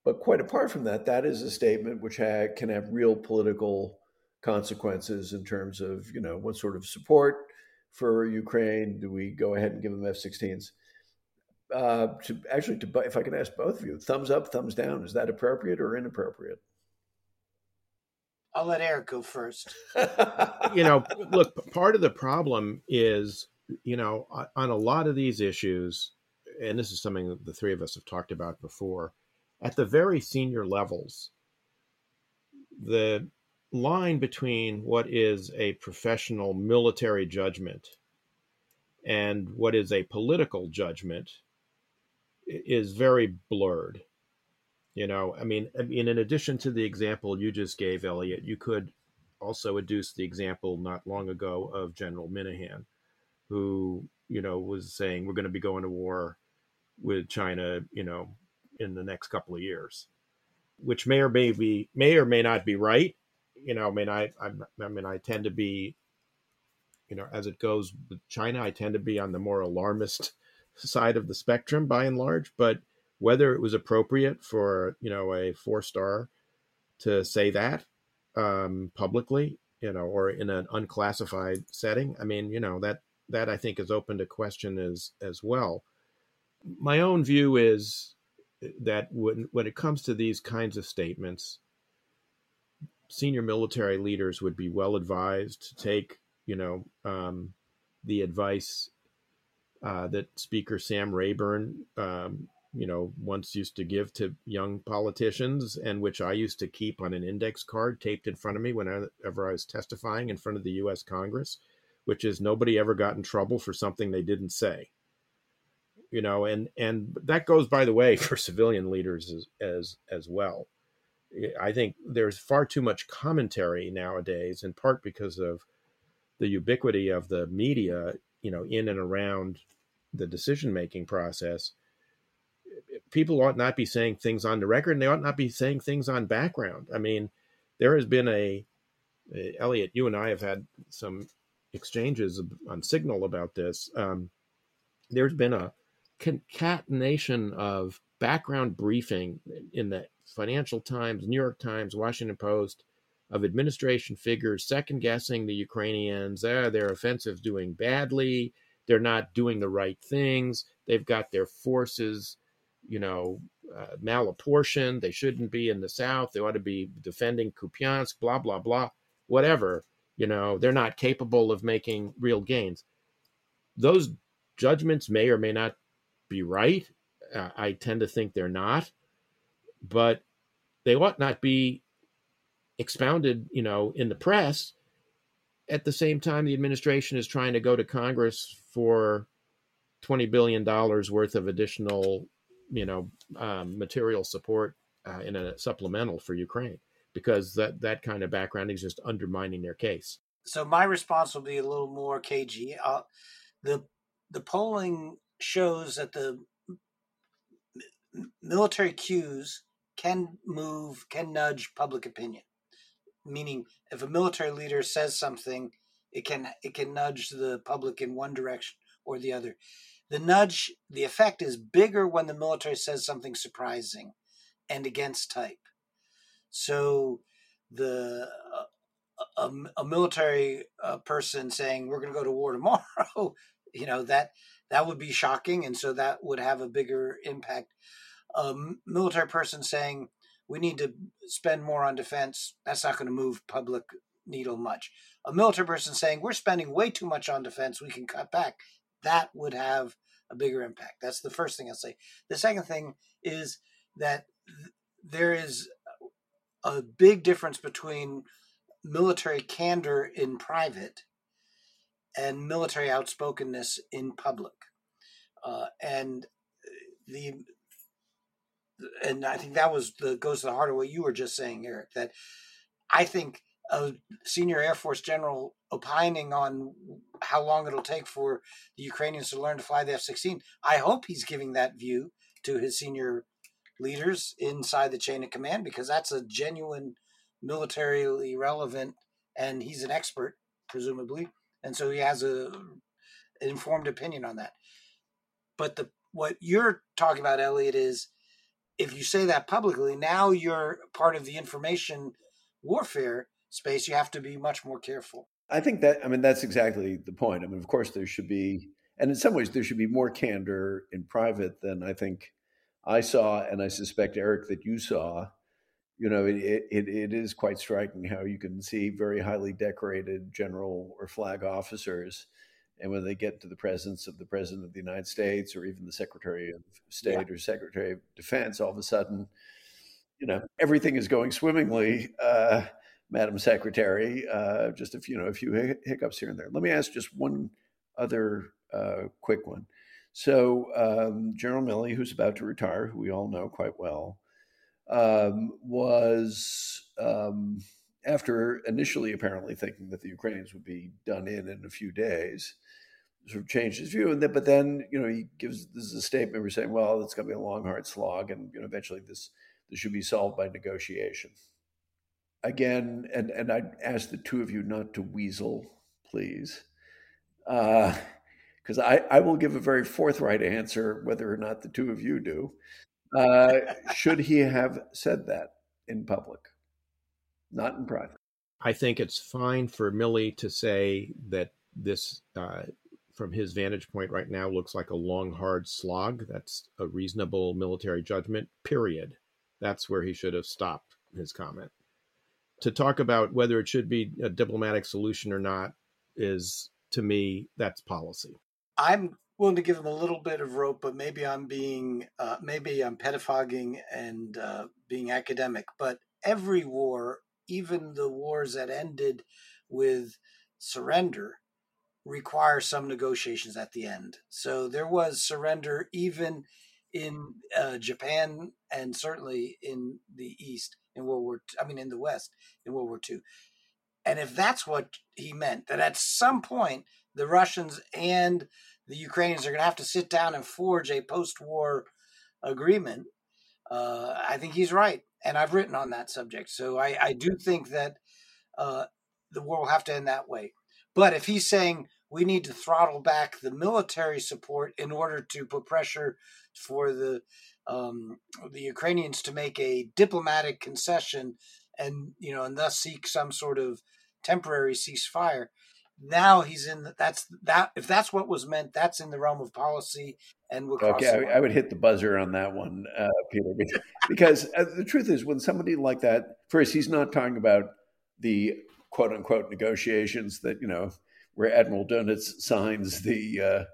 But quite apart from that, that is a statement which ha- can have real political consequences in terms of, you know, what sort of support for Ukraine do we go ahead and give them F 16s? uh, to actually to if I can ask both of you, thumbs up, thumbs down. Is that appropriate or inappropriate? I'll let Eric go first. you know, look, part of the problem is, you know, on a lot of these issues, and this is something that the three of us have talked about before, at the very senior levels, the line between what is a professional military judgment and what is a political judgment is very blurred. You know, I mean, I mean, in addition to the example you just gave, Eliot, you could also adduce the example not long ago of General Minihan, who you know, was saying we're going to be going to war with China, you know, in the next couple of years, which may or may be may or may not be right. You know, I mean, I I'm, I mean, I tend to be, you know, as it goes with China, I tend to be on the more alarmist side of the spectrum by and large. But whether it was appropriate for you know a four star to say that um, publicly, you know, or in an unclassified setting, I mean, you know that that I think is open to question as as well. My own view is that when when it comes to these kinds of statements, senior military leaders would be well advised to take you know um, the advice uh, that Speaker Sam Rayburn um, you know once used to give to young politicians and which I used to keep on an index card taped in front of me whenever I was testifying in front of the US Congress which is nobody ever got in trouble for something they didn't say. You know and and that goes by the way for civilian leaders as as, as well. I think there's far too much commentary nowadays in part because of the ubiquity of the media you know in and around the decision making process people ought not be saying things on the record and they ought not be saying things on background i mean there has been a Eliot, you and I have had some exchanges on Signal about this, um, there's been a concatenation of background briefing in the Financial Times, New York Times, Washington Post of administration figures second guessing the Ukrainians. Ah, their offensive doing badly. They're not doing the right things. They've got their forces, you know, uh, malapportioned. They shouldn't be in the South. They ought to be defending Kupiansk, blah, blah, blah, whatever you know they're not capable of making real gains those judgments may or may not be right uh, i tend to think they're not but they ought not be expounded you know in the press at the same time the administration is trying to go to congress for 20 billion dollars worth of additional you know um, material support uh, in a supplemental for ukraine because that that kind of background is just undermining their case. So my response will be a little more cagey. Uh, the the polling shows that the military cues can move, can nudge public opinion. Meaning, if a military leader says something, it can it can nudge the public in one direction or the other. The nudge, the effect is bigger when the military says something surprising and against type. So the a, a, military uh, person saying we're going to go to war tomorrow, you know that that would be shocking, and so that would have a bigger impact. A military person saying we need to spend more on defense, that's not going to move public needle much. A military person saying we're spending way too much on defense, we can cut back, that would have a bigger impact. That's the first thing I'll say. The second thing is that th- there is a big difference between military candor in private and military outspokenness in public. Uh, and the and I think that was the goes to the heart of what you were just saying, Eric. That I think a senior Air Force general opining on how long it'll take for the Ukrainians to learn to fly the F 16. I hope he's giving that view to his senior leaders inside the chain of command because that's a genuine militarily relevant and he's an expert presumably and so he has a an informed opinion on that but the what you're talking about eliot is if you say that publicly now you're part of the information warfare space you have to be much more careful. I think that i mean that's exactly the point. I mean of course there should be and in some ways there should be more candor in private than i think I saw, and I suspect Eric that you saw, you know, it, it, it is quite striking how you can see very highly decorated general or flag officers, and when they get to the presence of the president of the United States or even the Secretary of State yeah. or Secretary of Defense, all of a sudden, you know, everything is going swimmingly, uh, Madam Secretary. Uh, just a few, you know, a few hiccups here and there. Let me ask just one other uh, quick one. So um, General Milley, who's about to retire, who we all know quite well, um, was um, after initially apparently thinking that the Ukrainians would be done in in a few days, sort of changed his view. And then, but then, you know, he gives this is a statement we're saying, well, it's going to be a long, hard slog, and you know, eventually this this should be solved by negotiation. Again, and and I ask the two of you not to weasel, please, because uh, I I will give a very forthright answer whether or not the two of you do. Uh, should he have said that in public, not in private? I think it's fine for Milley to say that this uh, from his vantage point right now looks like a long, hard slog. That's a reasonable military judgment, period. That's where he should have stopped his comment. To talk about whether it should be a diplomatic solution or not is, to me, that's policy. I'm willing to give him a little bit of rope, but maybe I'm being, uh, maybe I'm pettifogging and uh, being academic. But every war, even the wars that ended with surrender, require some negotiations at the end. So there was surrender even in uh, Japan and certainly in the East in World War. I mean, in the West in World War II. And if that's what he meant, that at some point the Russians and the Ukrainians are going to have to sit down and forge a post-war agreement, uh, I think he's right, and I've written on that subject. So I, I do think that uh, the war will have to end that way. But if he's saying we need to throttle back the military support in order to put pressure for the um, the Ukrainians to make a diplomatic concession and you know and thus seek some sort of temporary ceasefire. Now he's in the, that's that if that's what was meant, that's in the realm of policy and we'll okay. I, I, would hit the buzzer on that one, uh, Peter, because uh, the truth is, when somebody like that, first, he's not talking about the quote unquote negotiations that you know where Admiral Dönitz signs the uh,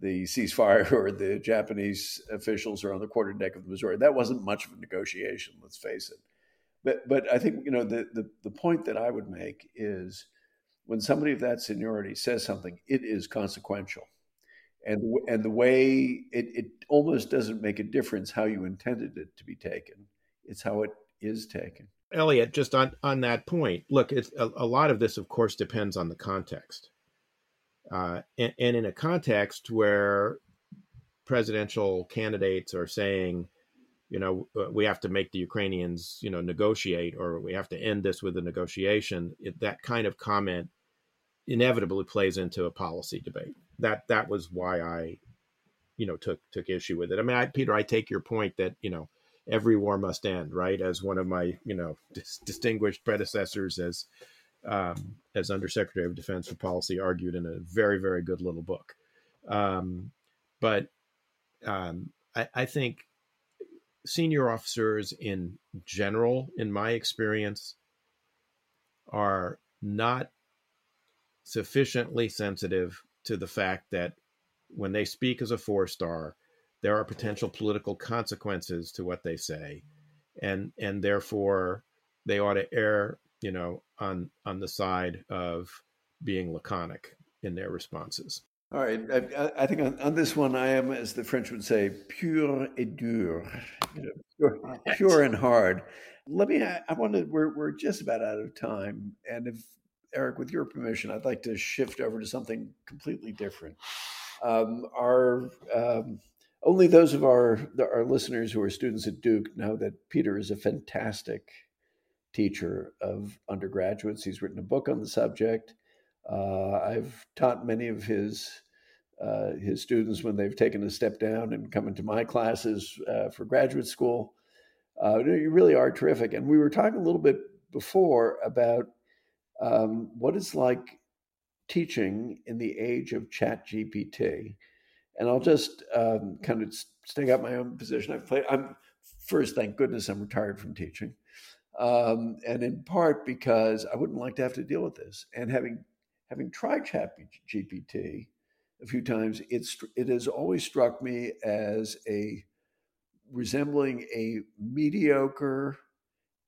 the ceasefire or the Japanese officials are on the quarterdeck of the Missouri. That wasn't much of a negotiation, let's face it. But but I think you know the the, the point that I would make is when somebody of that seniority says something, it is consequential. And, and the way it, it almost doesn't make a difference how you intended it to be taken. It's how it is taken. Eliot, just on, on that point, look, it's a, a lot of this, of course, depends on the context. Uh, and, and, in a context where presidential candidates are saying, you know, uh, we have to make the Ukrainians, you know, negotiate, or we have to end this with a negotiation. It, that kind of comment inevitably plays into a policy debate. That that was why I, you know, took took issue with it. I mean, I, Peter, I take your point that you know every war must end, right? As one of my you know dis- distinguished predecessors as um, as Undersecretary of Defense for Policy argued in a very, very good little book. Um, but um, I, I, think senior officers in general, in my experience, are not sufficiently sensitive to the fact that when they speak as a four star, there are potential political consequences to what they say, and and therefore they ought to err you know, on on the side of being laconic in their responses. All right, I, I think on, on, this one, I am, as the French would say, pur et dur, you know, pure, pure, and hard. Let me. I, I wanted. We're we're just about out of time, and if Eric, with your permission, I'd like to shift over to something completely different. Um, our um, only those of our our listeners who are students at Duke know that Peter is a fantastic teacher of undergraduates. He's written a book on the subject. Uh, I've taught many of his uh, his students when they've taken a step down and come into my classes uh, for graduate school. Uh, you really are terrific. And we were talking a little bit before about um, what it's like teaching in the age of Chat GPT. And I'll just um, kind of stick out my own position. I've played. I'm first, thank goodness, I'm retired from teaching um, and in part because I wouldn't like to have to deal with this. And having having tried Chat GPT a few times, it's it has always struck me as a resembling a mediocre,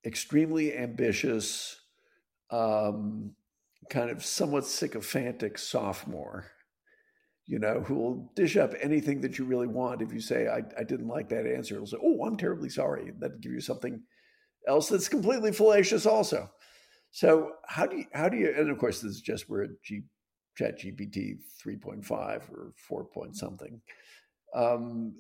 extremely ambitious, um, kind of somewhat sycophantic sophomore. You know, who will dish up anything that you really want. If you say, I, I didn't like that answer, it'll say, Oh, I'm terribly sorry. That'll give you something else that's completely fallacious also. So how do you how do you and of course this is just where G, ChatGPT 3.5 or 4 point something. Um,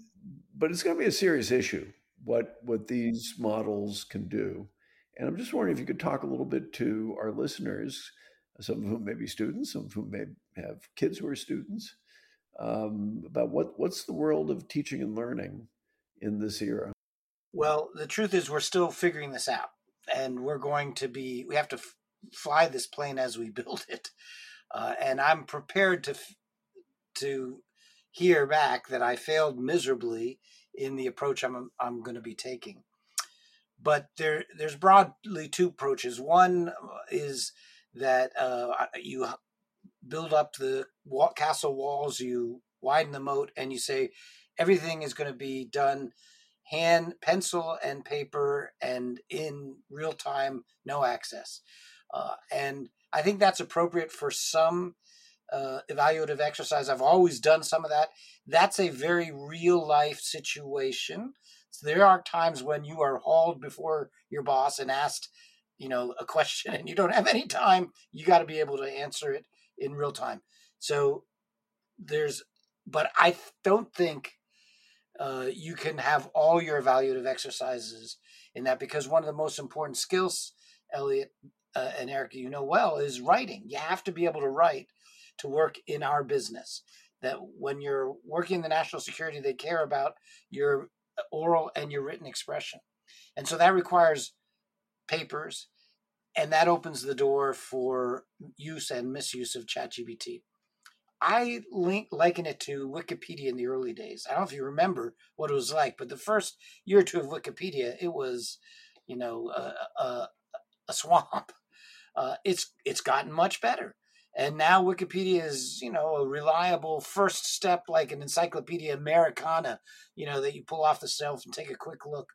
but it's going to be a serious issue what what these models can do. And I'm just wondering if you could talk a little bit to our listeners, some of whom may be students, some of whom may have kids who are students, um, about what what's the world of teaching and learning in this era. Well, the truth is, we're still figuring this out, and we're going to be. We have to f- fly this plane as we build it, uh, and I'm prepared to f- to hear back that I failed miserably in the approach I'm I'm going to be taking. But there there's broadly two approaches. One is that uh, you build up the wall, castle walls, you widen the moat, and you say everything is going to be done hand, pencil, and paper, and in real time, no access. Uh, and I think that's appropriate for some uh, evaluative exercise. I've always done some of that. That's a very real life situation. So there are times when you are hauled before your boss and asked, you know, a question and you don't have any time. You got to be able to answer it in real time. So there's, but I don't think uh, you can have all your evaluative exercises in that because one of the most important skills, Eliot uh, and Erica, you know well, is writing. You have to be able to write to work in our business. That when you're working in the national security, they care about your oral and your written expression. And so that requires papers, and that opens the door for use and misuse of ChatGPT. I link liken it to Wikipedia in the early days. I don't know if you remember what it was like, but the first year or two of Wikipedia, it was, you know, a, a, a swamp. Uh, it's it's gotten much better, and now Wikipedia is, you know, a reliable first step, like an Encyclopedia Americana, you know, that you pull off the shelf and take a quick look.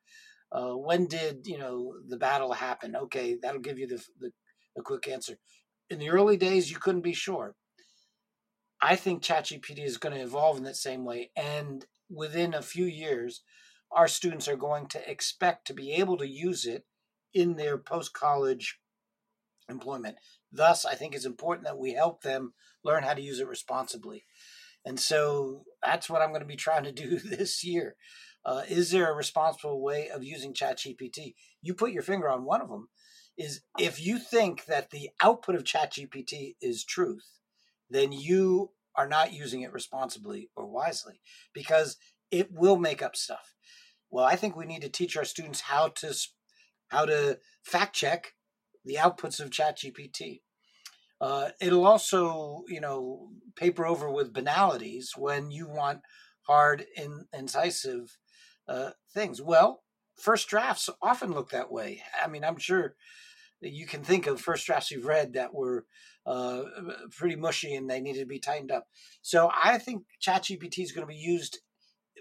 Uh, when did you know the battle happen? Okay, that'll give you the, the a quick answer. In the early days, you couldn't be sure I think ChatGPT is going to evolve in that same way. And within a few years, our students are going to expect to be able to use it in their post college employment. Thus, I think it's important that we help them learn how to use it responsibly. And so that's what I'm going to be trying to do this year. Uh, is there a responsible way of using ChatGPT? You put your finger on one of them. Is if you think that the output of ChatGPT is truth, then you are not using it responsibly or wisely because it will make up stuff. Well, I think we need to teach our students how to how to fact check the outputs of ChatGPT. Uh, it'll also, you know, paper over with banalities when you want hard and incisive uh, things. Well, first drafts often look that way. I mean, I'm sure you can think of first drafts you've read that were uh, pretty mushy and they needed to be tightened up. So I think ChatGPT is going to be used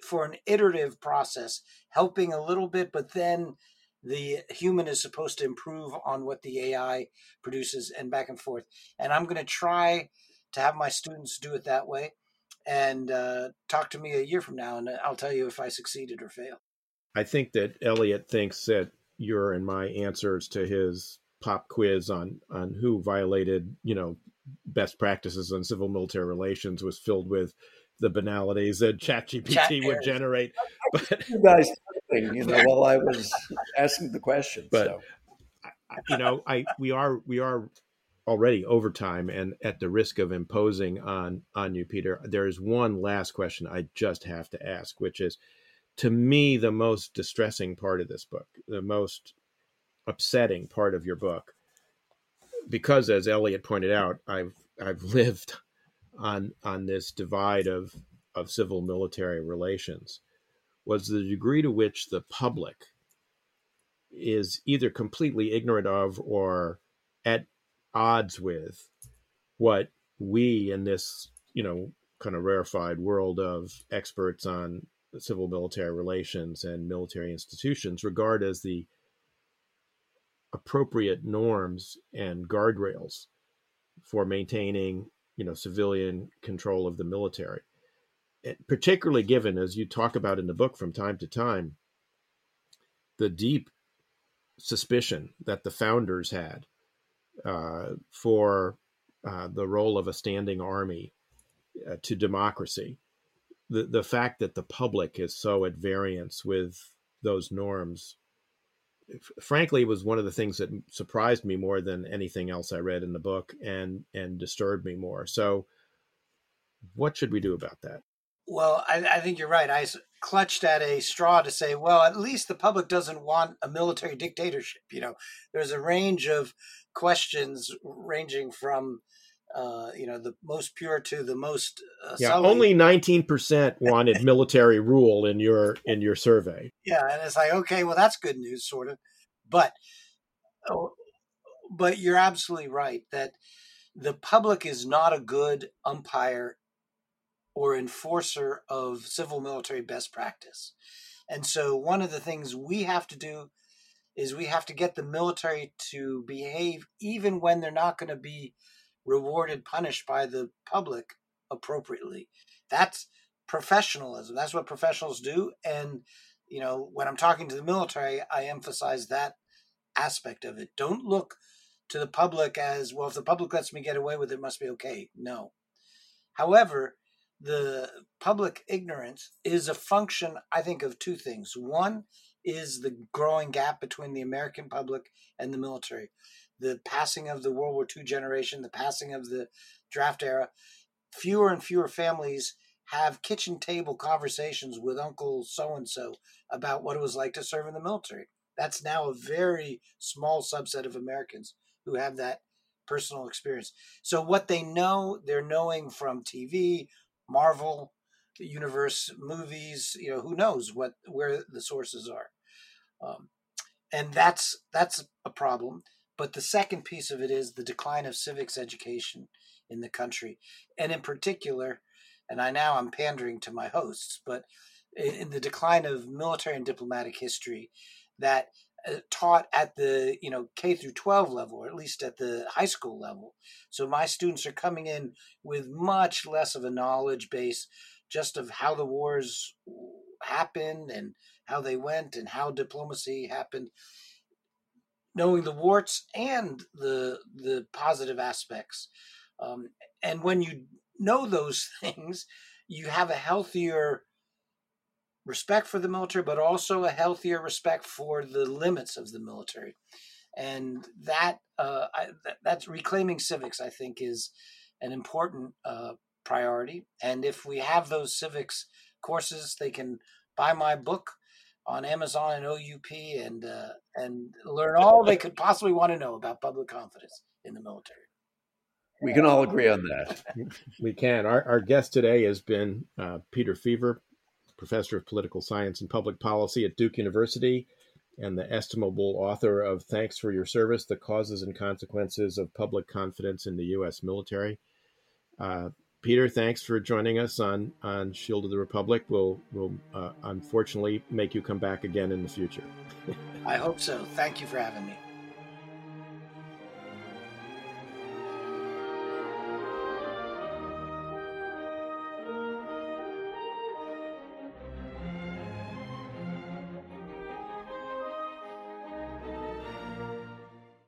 for an iterative process, helping a little bit, but then the human is supposed to improve on what the AI produces and back and forth. And I'm going to try to have my students do it that way and uh, talk to me a year from now, and I'll tell you if I succeeded or failed. I think that Eliot thinks that your and my answers to his pop quiz on on who violated you know best practices on civil military relations was filled with the banalities that ChatGPT Chat would generate. But you guys, you know, while I was asking the question, but so. you know, I we are we are already over time, and at the risk of imposing on on you, Peter, there is one last question I just have to ask, which is, to me, the most distressing part of this book, the most upsetting part of your book. Because as Eliot pointed out I've I've lived on on this divide of of civil military relations was the degree to which the public is either completely ignorant of or at odds with what we in this you know kind of rarefied world of experts on civil military relations and military institutions regard as the appropriate norms and guardrails for maintaining you know civilian control of the military particularly given as you talk about in the book from time to time the deep suspicion that the founders had uh, for uh, the role of a standing army uh, to democracy. The the fact that the public is so at variance with those norms, frankly, was one of the things that surprised me more than anything else I read in the book, and and disturbed me more. So, what should we do about that? Well, I, I, think you're right. I clutched at a straw to say, well, at least the public doesn't want a military dictatorship. You know, there's a range of questions ranging from, uh, you know, the most pure to the most. Uh, yeah, only 19% wanted military rule in your in your survey. Yeah, and it's like, okay, well, that's good news, sort of, but, oh, but you're absolutely right that the public is not a good umpire or enforcer of civil military best practice. And so, one of the things we have to do is we have to get the military to behave even when they're not going to be rewarded, punished by the public appropriately. That's professionalism. That's what professionals do. And, you know, when I'm talking to the military, I emphasize that aspect of it. Don't look to the public as, well, if the public lets me get away with it, it must be okay. No. However, the public ignorance is a function, I think, of two things. One is the growing gap between the American public and the military. The passing of the World War II generation, the passing of the draft era, fewer and fewer families have kitchen table conversations with Uncle so and so about what it was like to serve in the military. That's now a very small subset of Americans who have that personal experience. So, what they know, they're knowing from TV Marvel universe movies. You know, who knows what where the sources are, um, and that's that's a problem. But the second piece of it is the decline of civics education in the country, and in particular, and I now I'm pandering to my hosts, but in the decline of military and diplomatic history, that uh, taught at the you know K through 12 level, or at least at the high school level. So my students are coming in with much less of a knowledge base, just of how the wars happened and how they went and how diplomacy happened, knowing the warts and the the positive aspects. Um, and when you know those things, you have a healthier respect for the military, but also a healthier respect for the limits of the military. And that, uh, I, that that's reclaiming civics. I think is an important uh, priority. And if we have those civics courses, they can buy my book on Amazon and OUP and uh, and learn all they could possibly want to know about public confidence in the military. We can all agree on that. we can. Our, our guest today has been uh, Peter Feaver, professor of political science and public policy at Duke University, and the estimable author of Thanks for Your Service The Causes and Consequences of Public Confidence in the U.S. Military. Uh, Peter, thanks for joining us on, on Shield of the Republic. We'll, we'll uh, unfortunately make you come back again in the future. I hope so. Thank you for having me.